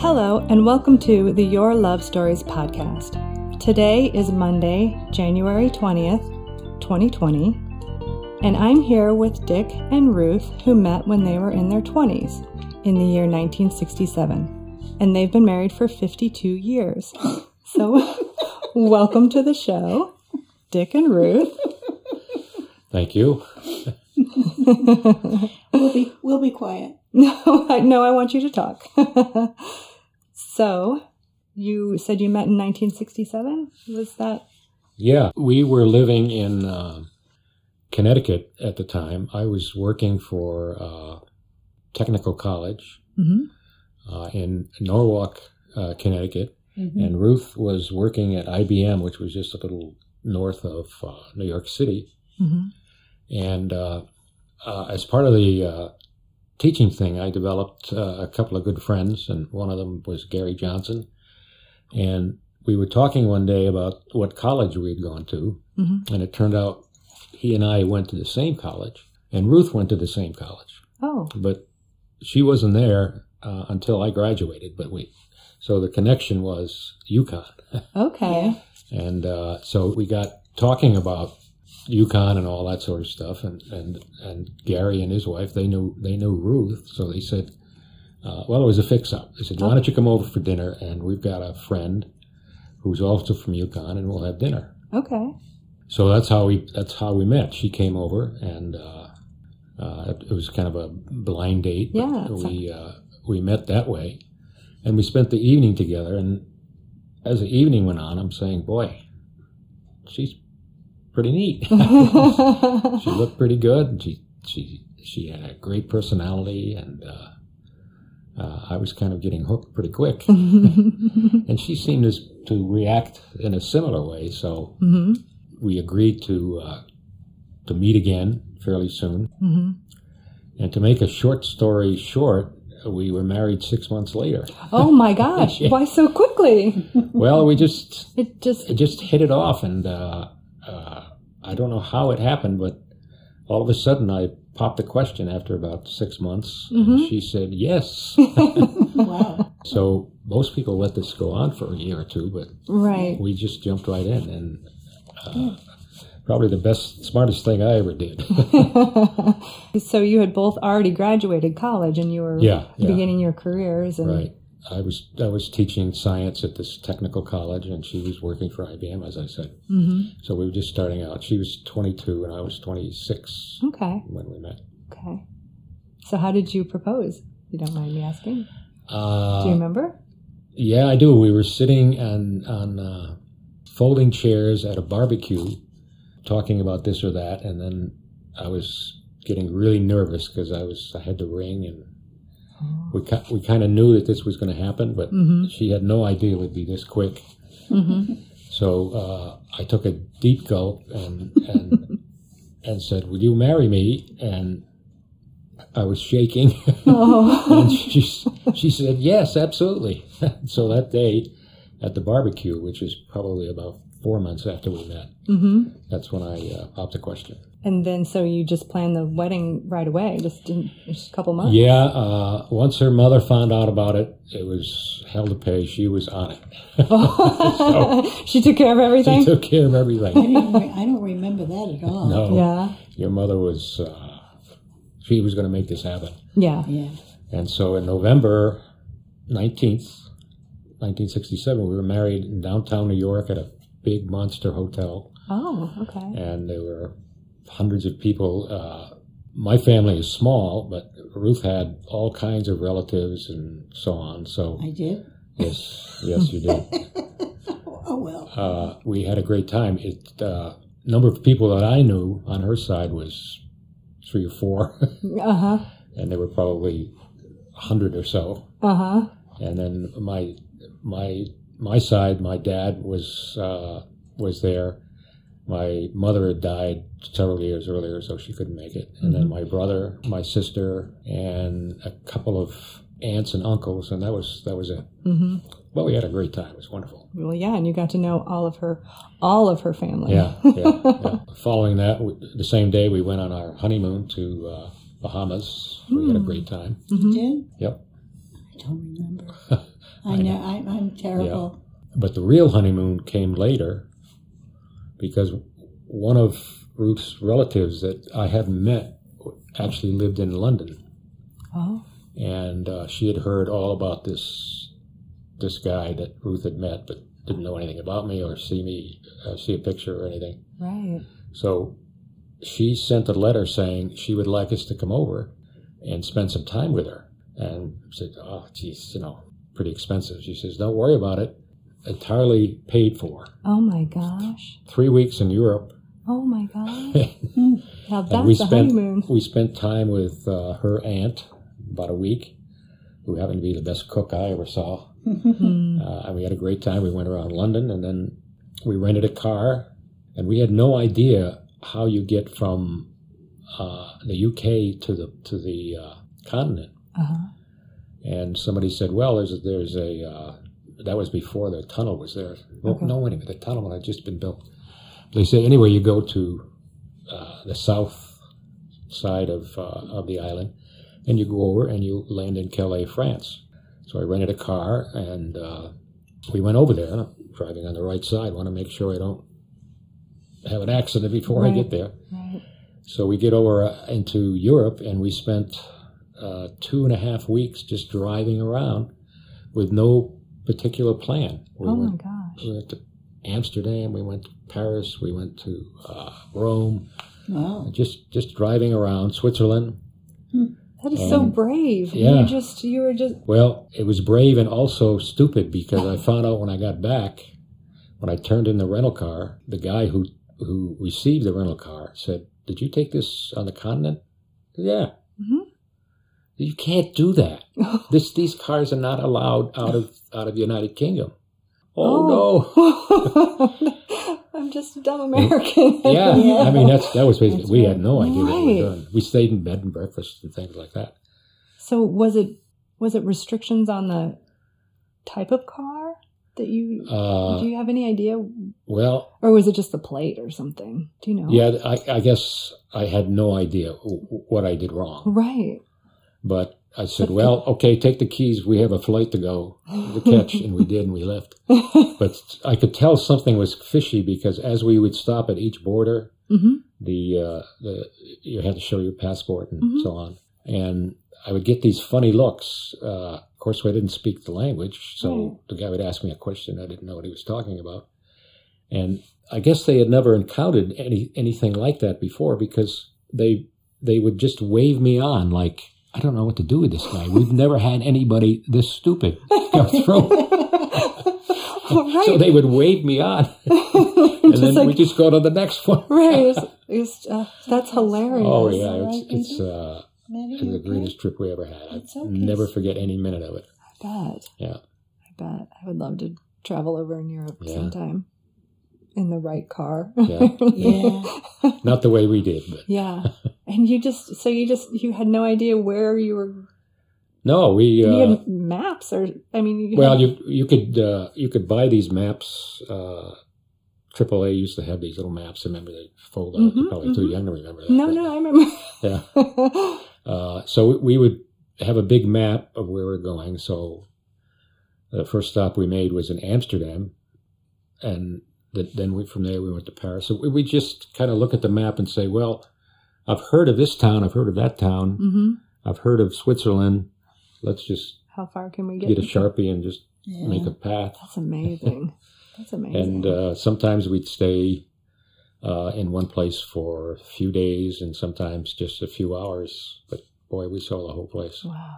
Hello, and welcome to the Your Love Stories podcast. Today is Monday, January 20th, 2020, and I'm here with Dick and Ruth, who met when they were in their 20s in the year 1967. And they've been married for 52 years. So, welcome to the show, Dick and Ruth. Thank you. We'll be we'll be quiet. No, I, no, I want you to talk. so, you said you met in 1967? Was that? Yeah, we were living in uh, Connecticut at the time. I was working for uh, Technical College Mhm. uh, in Norwalk, uh, Connecticut, Mhm. and Ruth was working at IBM, which was just a little north of uh, New York City. hmm And uh, uh, as part of the uh, teaching thing, I developed uh, a couple of good friends, and one of them was Gary Johnson. And we were talking one day about what college we had gone to, Mhm. and it turned out he and I went to the same college, and Ruth went to the same college, Oh, but she wasn't there uh, until I graduated. But we, so the connection was UConn, okay. and uh, so we got talking about UConn and all that sort of stuff, and and and Gary and his wife they knew they knew Ruth, so they said, uh, well, it was a fix up. They said, why don't you come over for dinner, and we've got a friend who's also from UConn, and we'll have dinner. Okay. So that's how we that's how we met. She came over, and uh, uh, it, was kind of a blind date. Yeah, we uh, we met that way, and we spent the evening together. And as the evening went on, I'm saying, boy, she's pretty neat. she looked pretty good. She she she had a great personality, and uh, uh, I was kind of getting hooked pretty quick. and she seemed to, to react in a similar way. So hmm we agreed to uh, to meet again fairly soon. hmm And to make a short story short, we were married six months later. Oh my gosh! Yeah. Why so quickly? well, we just It just it just hit it off, and uh, uh, I don't know how it happened, but all of a sudden I popped the question after about six months, Mhm. and she said yes. Wow. so most people let this go on for a year or two, but right. we just jumped right in, and uh, probably the best, smartest thing I ever did. so you had both already graduated college, and you were Yeah, yeah. beginning your careers, and right. I was I was teaching science at this technical college, and she was working for IBM, as I said. hmm So we were just starting out. She was 22, and I was 26 Okay. when we met. Okay. So how did you propose? If you don't mind me asking. Uh, Do you remember? Yeah, I do. We were sitting on on uh, folding chairs at a barbecue, talking about this or that, and then I was getting really nervous because I was I had to ring, and we we kind of knew that this was going to happen, but Mm-hmm. she had no idea it would be this quick. Mm-hmm. So uh, I took a deep gulp and and and said, "Will you marry me?" And I was shaking. Oh. and she she said yes, absolutely. so that day at the barbecue, which was probably about four months after we met, hmm that's when I uh, popped the question. And then, so you just planned the wedding right away, just in just a couple months. Yeah, uh, once her mother found out about it, it was hell to pay. She was on it. she took care of everything. She took care of everything. didn't re- I don't remember that at all. No, yeah. your mother was. Uh, she was going to make this happen. Yeah. Yeah. And so in November 19th, 1967, we were married in downtown New York at a big monster hotel. Oh. Okay. And there were hundreds of people. Uh, my family is small, but Ruth had all kinds of relatives and so on. So, I did. yes, yes, you did. Oh well. Uh, we had a great time. It, uh, number of people that I knew on her side was three or four, Uh huh. and there were probably a hundred or so. Uh huh. and then my my my side, my dad was uh, was there. My mother had died several years earlier, so she couldn't make it. And then my brother, my sister, and a couple of aunts and uncles, and that was that was it. hmm Well, we had a great time. It was wonderful. Well, yeah, and you got to know all of her, all of her family. Yeah, yeah. yeah. Following that, we, the same day, we went on our honeymoon to uh, Bahamas. We had a great time. You did? Yep. I don't remember. I know. I'm, I'm terrible. But the real honeymoon came later because one of Ruth's relatives that I hadn't met actually lived in London, Oh. and uh, she had heard all about this this guy that Ruth had met, but didn't know anything about me or see me uh, see a picture or anything. Right. So she sent a letter saying she would like us to come over and spend some time with her. And I said, "Oh, geez, you know, pretty expensive." She says, "Don't worry about it. Entirely paid for. Oh my gosh. Three weeks in Europe." Oh my gosh. Now that's we the spent honeymoon. we spent time with uh, her aunt about a week, who happened to be the best cook I ever saw. Hmm. Uh, and we had a great time. We went around London, and then we rented a car, and we had no idea how you get from uh, the UK to the to the uh, continent. Uh-huh. And somebody said, "Well, there's a, there's a uh, that was before the tunnel was there. No, Okay. no, wait a minute, the tunnel had just been built." They said, "Anyway, you go to uh, the south side of uh, of the island, and you go over and you land in Calais, France." So I rented a car and uh, we went over there, driving on the right side. Want to make sure I don't have an accident before I get there. Right. So we get over uh, into Europe and we spent uh, two and a half weeks just driving around with no particular plan. We, Oh my went, gosh. we went to Amsterdam, we went to Paris, we went to uh, Rome, Wow. just just driving around Switzerland. That is so Um, brave. yeah. You just you were just Well, it was brave and also stupid because I found out when I got back, when I turned in the rental car, the guy who who received the rental car said, "Did you take this on the continent?" Said, yeah. Mhm. You can't do that. this these cars are not allowed out of out of the United Kingdom. Oh, no. I'm just a dumb American. Yeah, Yeah. I mean that's that was basically That's we right. had no idea what we were doing. We stayed in bed and breakfast and things like that. So was it was it restrictions on the type of car that you Uh, do you have any idea well, or was it just the plate or something? Do you know? yeah, I, I guess I had no idea what I did wrong. Right. But I said, well, okay, take the keys. We have a flight to go to catch. and we did, and we left. But I could tell something was fishy because as we would stop at each border, hmm the, uh, the you had to show your passport and Mhm. so on. And I would get these funny looks. Uh, of course, I didn't speak the language, so the guy would ask me a question. I didn't know what he was talking about. And I guess they had never encountered any anything like that before because they they would just wave me on like I don't know what to do with this guy. We've never had anybody this stupid go through. right. So they would wave me on, and then like- we just go to the next one. right. It was, it was, uh, that's hilarious. Oh yeah, All it's it's uh, it's the okay? greatest trip we ever had. I okay. never forget any minute of it. I bet. Yeah. I bet. I would love to travel over in Europe Yeah. sometime in the right car. Yeah. Yeah. Not the way we did, but yeah. And you just so you just you had no idea where you were. no, we. Uh, had maps, or I mean, you well, had, you you could uh, you could buy these maps. Uh, AAA used to have these little maps. Remember they fold out. You're Mhm, probably too mhm. young to remember that. No, but, no, I remember. Yeah. Uh, so we would have a big map of where we're going. So the first stop we made was in Amsterdam, and th- then we, from there we went to Paris. So we, we just kind of look at the map and say, well, I've heard of this town, I've heard of that town, hmm I've heard of Switzerland. Let's just How far can we get? get a sharpie and just Yeah. make a path. That's amazing. That's amazing. And uh, sometimes we'd stay uh, in one place for a few days, and sometimes just a few hours. But boy, we saw the whole place. wow.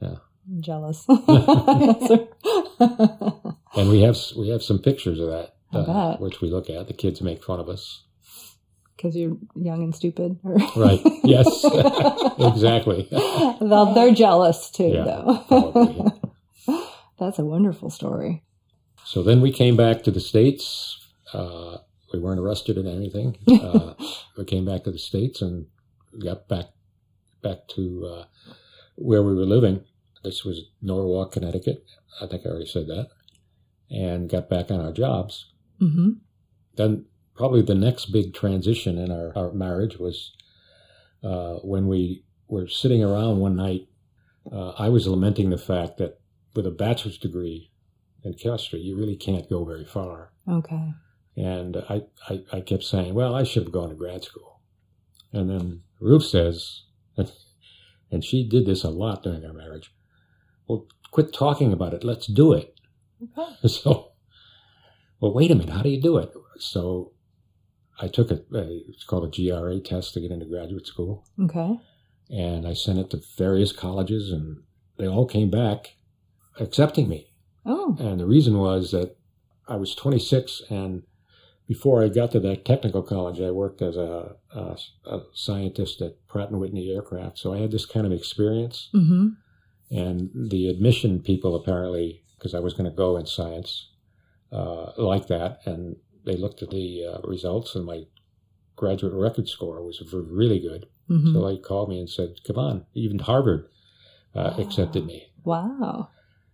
Yeah. I'm jealous. And we have we have some pictures of that, uh, which we look at. The kids make fun of us. Because you're young and stupid. Right. Yes. exactly. well, they're jealous too, Yeah, though. probably, That's a wonderful story. So then we came back to the states. Uh, we weren't arrested or anything. Uh, we came back to the states and got back back to uh, where we were living. This was Norwalk, Connecticut. I think I already said that. And got back on our jobs. hmm then probably the next big transition in our, our marriage was uh, when we were sitting around one night. Uh, I was lamenting the fact that with a bachelor's degree in chemistry, you really can't go very far. Okay. And I, I, I kept saying, well, I should have gone to grad school. And then Ruth says, and she did this a lot during our marriage, well, quit talking about it. Let's do it. Okay. So, well, wait a minute. How do you do it? So I took a, a it's called a GRE test to get into graduate school. Okay. And I sent it to various colleges and they all came back accepting me. Oh. And the reason was that I was 26 and before I got to that technical college, I worked as a, a, a scientist at Pratt and Whitney Aircraft. So I had this kind of experience. Mm-hmm. And the admission people apparently, because I was going to go in science, uh, like that, and they looked at the uh, results, and my graduate record score was really good. Mm-hmm. So they called me and said, "Come on!" Even Harvard uh, accepted me. Wow.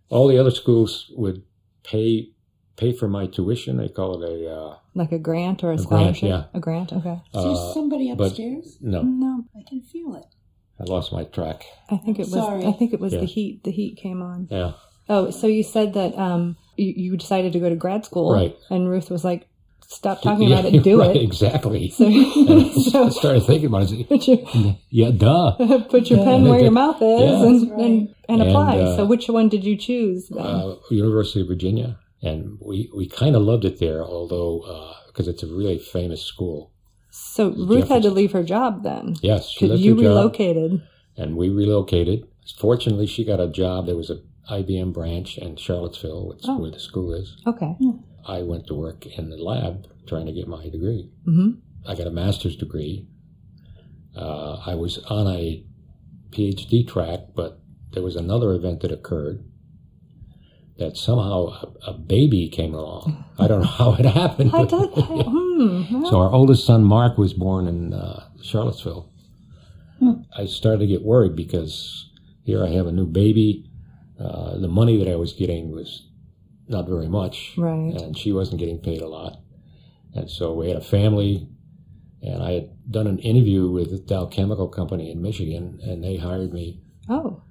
All the other schools would pay pay for my tuition. They call it a uh, Like a grant or a, grant, scholarship? yeah. A grant, okay. Is there uh, somebody upstairs? no. No. I can feel it. I lost my track. I think it was Sorry. I think it was Yeah. the heat the heat came on. Yeah, Oh, so you said that um you, you decided to go to grad school Right. and Ruth was like, Stop talking Yeah, about it, do right, it. Exactly. So, And I started thinking about it. put your Yeah, duh. put your pen where your mouth is Yeah. and, right. and, and And, apply. uh, so which one did you choose then? uh, University of Virginia, and we we kind of loved it there, although because it's a really famous school. so Ruth had to leave her job then. Yes, she 'Cause left you her job, relocated. and we relocated. Fortunately, she got a job. There was a IBM branch in Charlottesville, which is Oh. where the school is. Okay. I went to work in the lab trying to get my degree. hmm I got a master's degree. Uh, I was on a PhD track, but there was another event that occurred that somehow a, a baby came along. I don't know how it happened. How did hmm, So our oldest son, Mark, was born in uh, Charlottesville. I started to get worried because here I have a new baby. Uh, the money that I was getting was not very much, Right. and she wasn't getting paid a lot. And so we had a family, and I had done an interview with the Dow Chemical Company in Michigan, and they hired me Oh.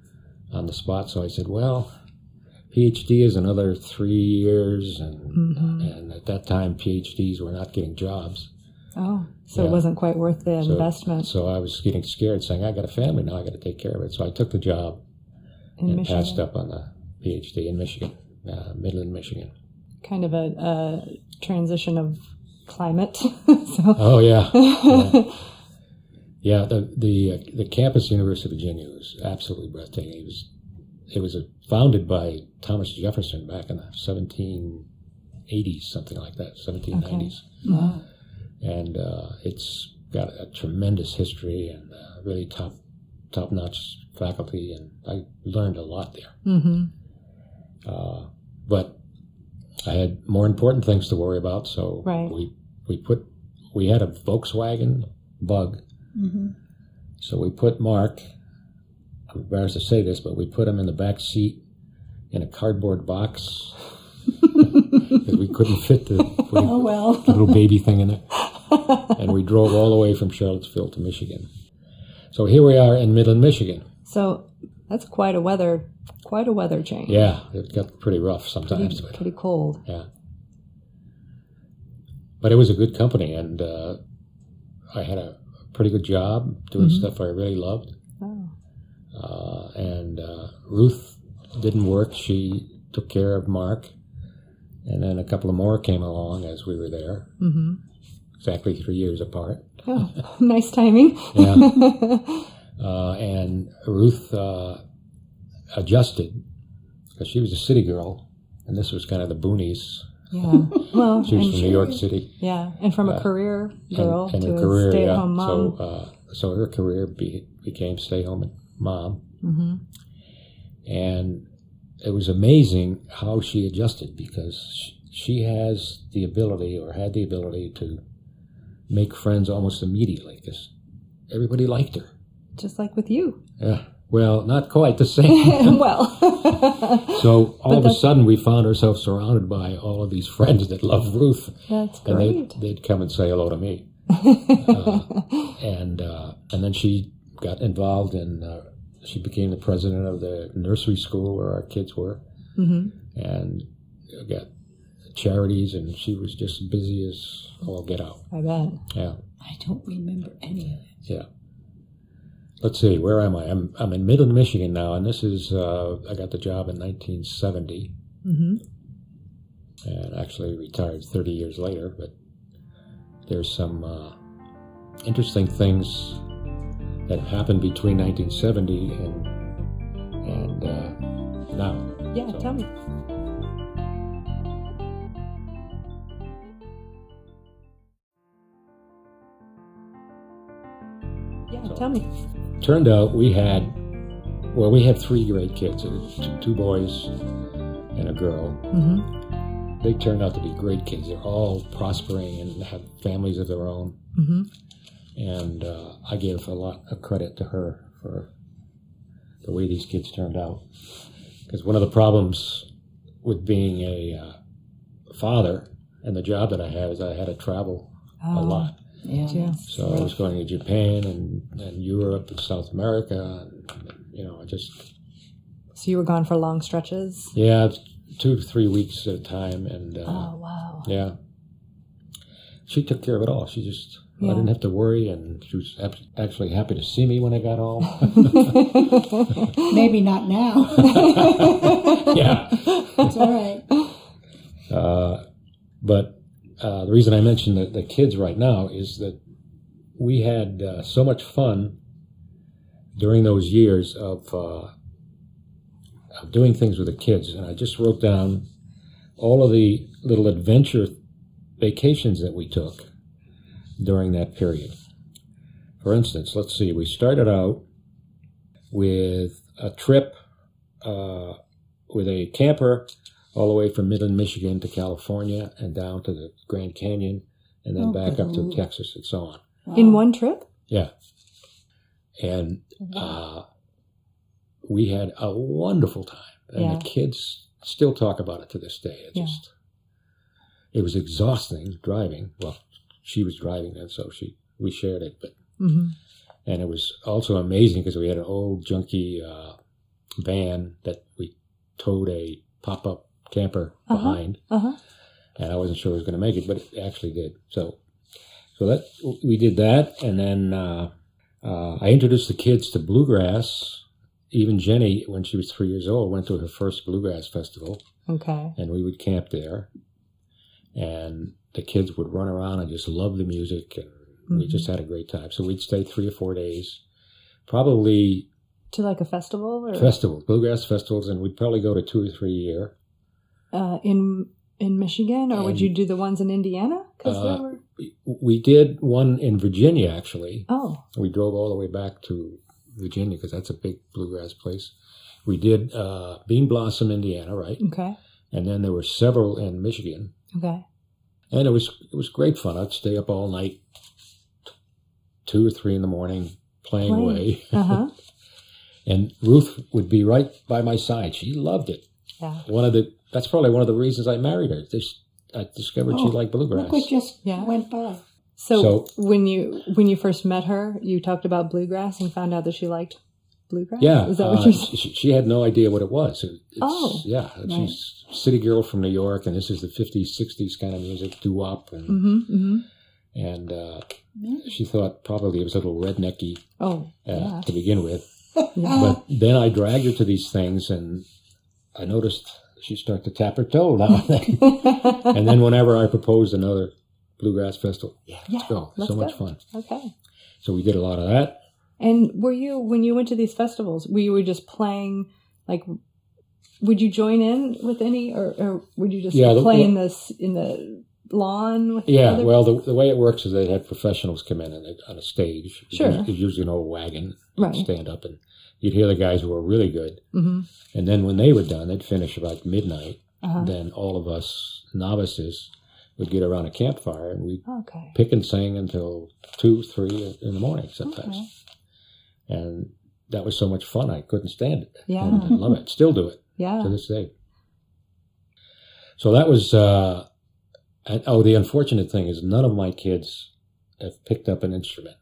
on the spot. So I said, "Well, PhD is another three years," and hmm and at that time, PhDs were not getting jobs. Oh. So it wasn't quite worth the So- investment So I was getting scared, saying, "I got a family now; I got to take care of it." So I took the job in and Michigan. passed up on the PhD in Michigan, uh, Midland, Michigan. Kind of a, a transition of climate. so. Oh yeah, yeah. Yeah, The the uh, the campus University of Virginia was absolutely breathtaking. It was it was uh, founded by Thomas Jefferson back in the 1780s, something like that, 1790s, Wow. and uh, it's got a tremendous history and uh, really top top notch faculty, and I learned a lot there. hmm Uh, but I had more important things to worry about, so Right. we we put we had a Volkswagen Bug, hmm so we put Mark. I'm embarrassed to say this, but we put him in the back seat in a cardboard box because we couldn't fit the, Oh well. the little baby thing in it, and we drove all the way from Charlottesville to Michigan. So here we are in Midland, Michigan. So that's quite a weather, quite a weather change. Yeah, it got pretty rough sometimes, Pretty, pretty cold. Yeah. But it was a good company, and uh, I had a pretty good job doing Mhm. stuff I really loved. Oh. Uh, and uh, Ruth didn't work; she took care of Mark, and then a couple of more came along as we were there, hmm exactly three years apart. Oh, nice timing. Yeah. uh, and Ruth uh, adjusted because she was a city girl, and this was kind of the boonies. yeah. Well, She was from New York City. yeah, and from a Uh, career girl and, and to career, a stay-at-home mom. So, uh, so her career be, became stay-home mom, hmm and it was amazing how she adjusted because she, she has the ability, or had the ability, to make friends almost immediately because everybody liked her. Just like with you. Yeah, well, not quite the same. well. so all of a sudden, we found ourselves surrounded by all of these friends that loved Ruth, That's and great. they'd, they'd come and say hello to me. Uh, and uh, and then she got involved in. Uh, she became the president of the nursery school where our kids were, hmm and I got charities, and she was just busy as all get out. I bet. Yeah, I don't remember any of it. yeah. Let's see, where am I? I'm I'm in Midland, Michigan now, and this is uh, I got the job in 1970, hmm and actually retired 30 years later. But there's some uh, interesting things that happened between 1970 and and uh, now. Yeah, So- tell me. Yeah, So- tell me. Turned out we had, well, we had three great kids, two, boys and a girl. hmm They turned out to be great kids. They're all prospering and have families of their own. hmm And uh, I give a lot of credit to her for the way these kids turned out. Because one of the problems with being a uh, father and the job that I had is I had to travel Oh, a lot. Yeah. Yeah. So I was going to Japan and, and Europe and South America. And, you know, I just, So you were gone for long stretches? yeah, two to three weeks at a time. And uh, Oh, wow. yeah, she took care of it all. She just, I didn't have to worry. And she was ab- actually happy to see me when I got home. Maybe not now. yeah. it's all right. Uh, but uh, the reason I mention the, the kids right now is that we had uh, so much fun during those years of, uh, of doing things with the kids. And I just wrote down all of the little adventure vacations that we took during that period. For instance, let's see, we started out with a trip uh, with a camper all the way from Midland, Michigan to California and down to the Grand Canyon and then Oh, back up to. Texas and so on. In one trip? Yeah. And uh, we had a wonderful time. And Yeah. the kids still talk about it to this day. It Yeah. just, it was exhausting driving. Well, she was driving then, so she, we shared it, but hmm and it was also amazing because we had an old junky uh, van that we towed a pop-up camper Uh-huh. behind, Uh-huh. and I wasn't sure it was going to make it, but it actually did. So, so that we did that, and then uh, uh, I introduced the kids to bluegrass. Even Jenny, when she was three years old, went to her first bluegrass festival, Okay. and we would camp there, and the kids would run around and just love the music, and we Mhm. just had a great time. So we'd stay three or four days, probably To like a festival or festivals, bluegrass festivals, and we'd probably go to two or three a year. Uh, in in Michigan, or would you do the ones in Indiana? Because Uh, were. We- did one in Virginia, actually. Oh, We drove all the way back to Virginia because that's a big bluegrass place. We did uh, Bean Blossom, Indiana, right? okay, And then there were several in Michigan, okay. and it was it was great fun. I'd stay up all night, two or three in the morning, playing Playing. away. Uh huh. and Ruth would be right by my side. She loved it. Yeah. One of the that's probably one of the reasons I married her. This I discovered she Oh, liked bluegrass. Look what just Yeah. went by. So, So- when you when you first met her, you talked about bluegrass and found out that she liked bluegrass. Yeah, is that uh, what you're? she, she had no idea what it was. It- It's, Oh, yeah, she's city girl from New York, and this is the '50s, '60s kind of music, doo wop, and Mm-hmm. Mm-hmm. and uh, Yeah. she thought probably it was a little rednecky Oh, uh, yeah. to begin with. yeah. But then I dragged her to these things, and I noticed she started to tap her toe now and then. and then whenever I proposed another bluegrass festival, yeah, let's Yeah, go. let's so much fun. okay. So we did a lot of that. And were you when you went to these festivals? Were you just playing like? Would you join in with any, or, or would you just Yeah, the- play in this in the lawn with Yeah, other- well, the, the way it works is they have professionals come in and they, on a stage. Sure. usually- It's usually an old wagon. Right. stand up and you'd hear the guys who were really good. Mhm. And then when they were done, they'd finish about midnight. Uh-huh. Then all of us novices would get around a campfire and we'd Okay. pick and sing until two, three in the morning sometimes. Okay. And that was so much fun. I couldn't stand it. Yeah. I love it. Still do it Yeah. to this day. So that was, uh, and, oh, the unfortunate thing is none of my kids have picked up an instrument.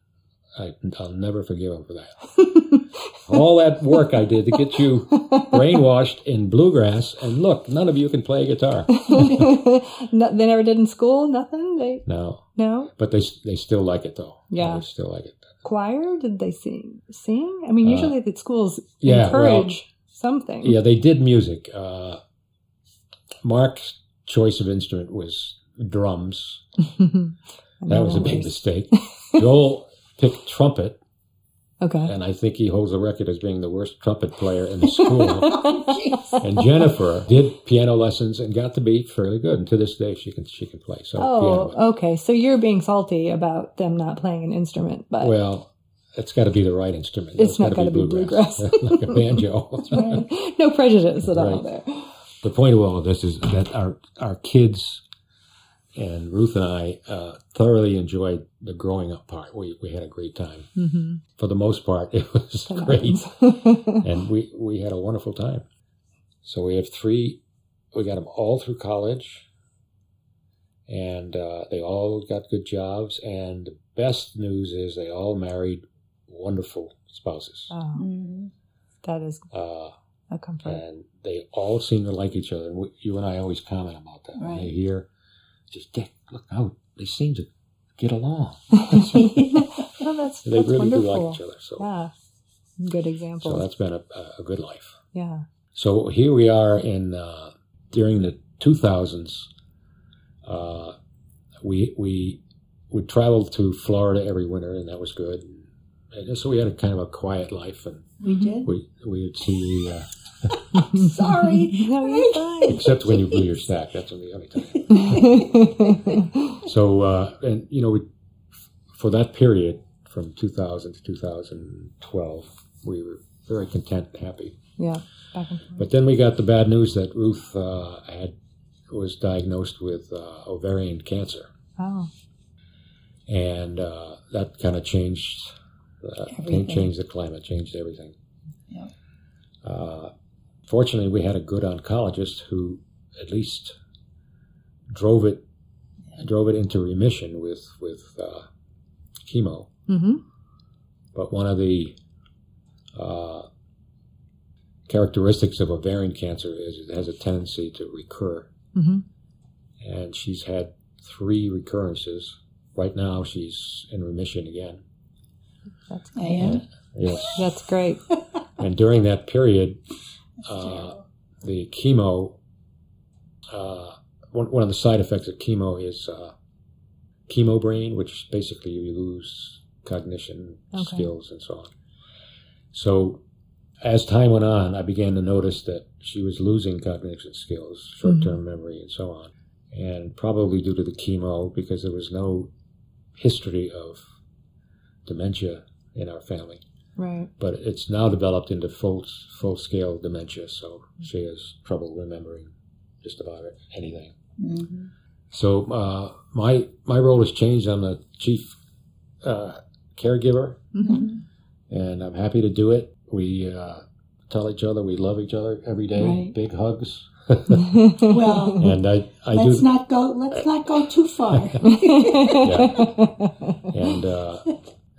I, I'll never forgive him for that. All that work I did to get you brainwashed in bluegrass, and look, none of you can play guitar. No, they never did in school. Nothing. They No, no but they they still like it though. Yeah. they still like it. choir. Did they sing? Sing? I mean, Uh, usually the schools yeah, encourage something. Yeah, they did music. Uh, Mark's choice of instrument was drums. That was a big mistake. Joel picked trumpet, Okay. and I think he holds the record as being the worst trumpet player in the school. And Jennifer did piano lessons and got to be fairly good. And to this day, she can she can play. So Oh, okay. So you're being salty about them not playing an instrument, but Well, it's got to be the right instrument. It's not gotta be bluegrass, like a banjo. no prejudice at all there. the point of all of this is that our our kids and Ruth and I uh, thoroughly enjoyed the growing up part. We we had a great time. Mm-hmm. For the most part, it was great, and we we had a wonderful time. So we have three. We got them all through college, and uh, they all got good jobs. And the best news is they all married wonderful spouses. oh, Mhm. that is Uh, a comfort. and they all seem to like each other. We, you and I always comment about that. When they Right. hear, just Dick, look out, they seem to get along. oh, that's, They that's really wonderful. do like each other. So, Yeah. Good example. so that's been a, a good life. yeah. So here we are in uh, during the 2000s. Uh, we we we traveled to Florida every winter, and that was good. And so we had a kind of a quiet life, and We did. we we would see. Uh, I'm sorry. No, you're fine. except when you blew your stack, that's the only time. So, uh, and you know, we, for that period from 2000 to 2012, we were very content and happy. yeah. Back and forth. But then we got the bad news that Ruth uh, had was diagnosed with uh, ovarian cancer, Oh. and uh, that kind of changed uh, changed the climate, changed everything. Yeah. Fortunately, we had a good oncologist who at least drove it drove it into remission with with uh, chemo. Mm-hmm. But one of the uh, characteristics of ovarian cancer is it has a tendency to recur, Mm-hmm. and she's had three recurrences. Right now, she's in remission again. That's I great. am. Yes, That's great. and during that period, That's uh, the chemo. Uh, one, one of the side effects of chemo is uh, chemo brain, which basically you lose cognition, Okay. skills, and so on. So, as time went on, I began to notice that she was losing cognition skills, short term memory, and so on. And probably due to the chemo, because there was no history of dementia in our family Right. but it's now developed into full full scale dementia. So she has trouble remembering just about anything. Mhm. So uh, my my role has changed. I'm the chief uh, caregiver, Mhm. and I'm happy to do it. We uh, tell each other we love each other every day. Right. Big hugs, Well, and I I let's do not go. Let's not go too far. and uh,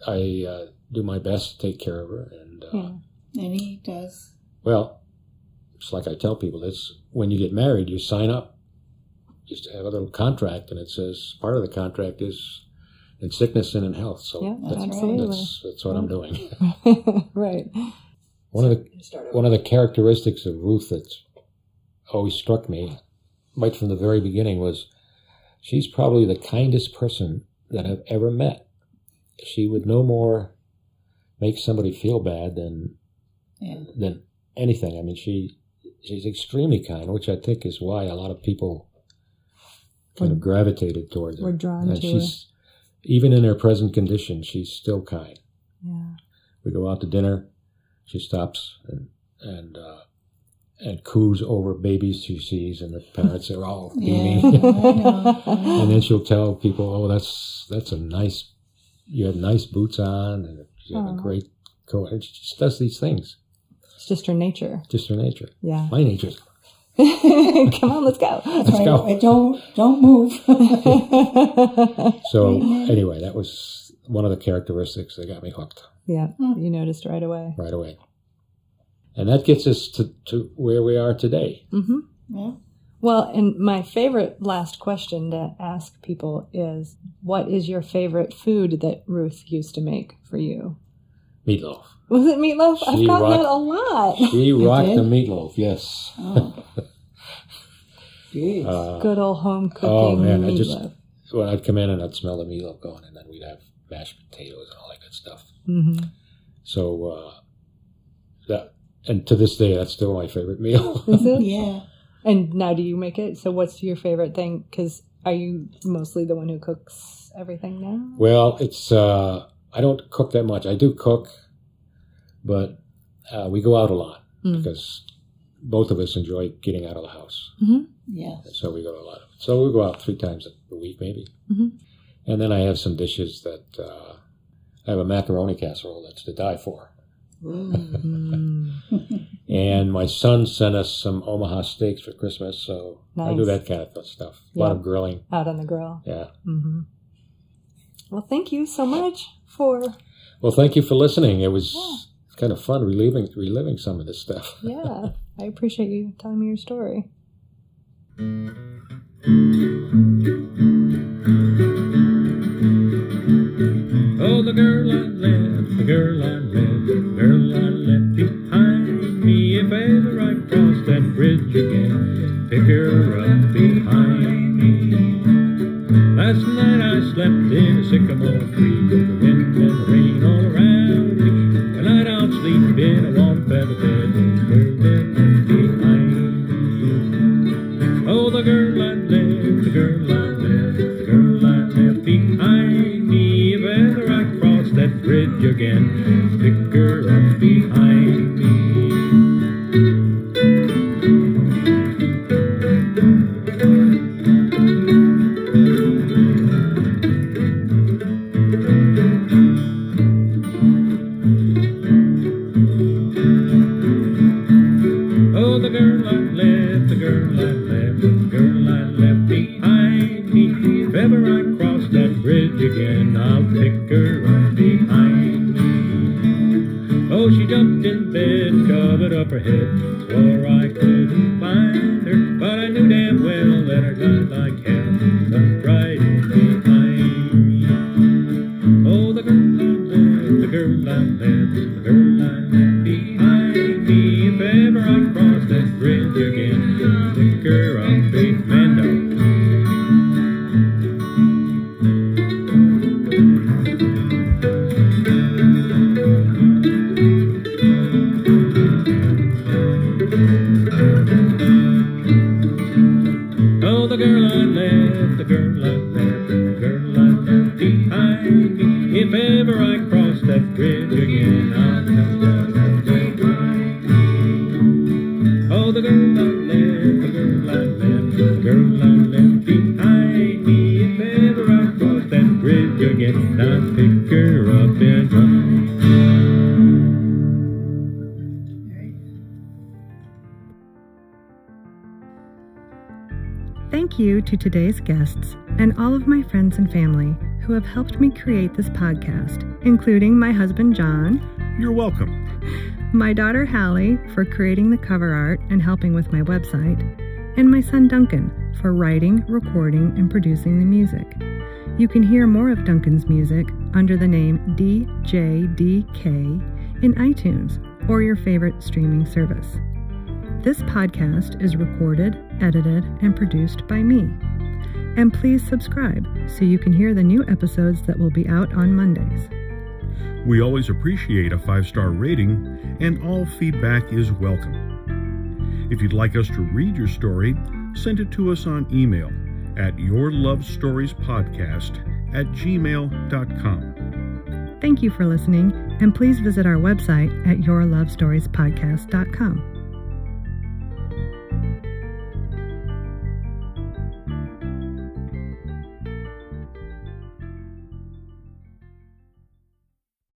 I uh, do my best to take care of her. And uh, Yeah. and he does. Well, it's like I tell people, it's when you get married, you sign up. You just have a little contract, and it says part of the contract is in sickness and in health. So Yeah, that's, absolutely. that's that's what I'm doing. right. One of the one of the characteristics of Ruth that's always struck me, right from the very beginning, was she's probably the kindest person that I've ever met. She would no more make somebody feel bad than Yeah. than anything. I mean, she she's extremely kind, which I think is why a lot of people kind of gravitated towards her. We're drawn and to she's even in her present condition, she's still kind. Yeah. We go out to dinner, she stops and and uh, and coos over babies she sees, and the parents are all beaming. I know. I know. and then she'll tell people, "Oh, that's that's a nice. You have nice boots on, and you have a great coat." And she just does these things, It's just her nature. just her nature. Yeah. My nature. Come on, let's go. Let's I, go. I don't don't move. So anyway, that was one of the characteristics that got me hooked yeah, you noticed right away. right away. And that gets us to, to where we are today. hmm yeah. Well, and my favorite last question to ask people is what is your favorite food that Ruth used to make for you? Meatloaf. Was it meatloaf? I've She gotten rocked- that a lot. She rocked did? the meatloaf, yes. Oh. Jeez. Uh, Good old home cooking Oh, man, I just- when I'd come in and I'd smell the meatloaf going, and then we'd have mashed potatoes and all that good stuff. hmm So uh, that, and to this day, that's still my favorite meal. Is it? yeah. And now do you make it? So what's your favorite thing? Because are you mostly the one who cooks everything now? well, it's uh, I don't cook that much. I do cook, but uh, we go out a lot Mm. because both of us enjoy getting out of the house. hmm Yes. So we go to a lot. Of, so we go out three times a week, maybe. Mhm. And then I have some dishes that uh, I have a macaroni casserole that's to die for. Ooh. Mm. And my son sent us some Omaha steaks for Christmas, so I do that kind of stuff. A lot of grilling. Out on the grill. Yeah. hmm Well, thank you so much for Well, thank you for listening. It was Yeah. kind of fun reliving reliving some of this stuff. yeah. I appreciate you telling me your story. Pick her up behind me. Last night I slept in a sycamore tree with the wind and rain all around me. Tonight I'll sleep in a warm feather bed with her left behind me. Oh, the girl I left, the girl I left, the girl I left behind me. If ever I cross that bridge again, pick her up behind me. Guests and all of my friends and family who have helped me create this podcast, including my husband John, You're welcome. my daughter Hallie for creating the cover art and helping with my website, and my son Duncan for writing, recording, and producing the music. You can hear more of Duncan's music under the name DJDK in iTunes or your favorite streaming service. This podcast is recorded, edited, and produced by me. And please subscribe so you can hear the new episodes that will be out on Mondays. We always appreciate a five star rating, and all feedback is welcome. If you'd like us to read your story, send it to us on email at yourlovestoriespodcast at gmail.com. Thank you for listening, and please visit our website at yourlovestoriespodcast.com.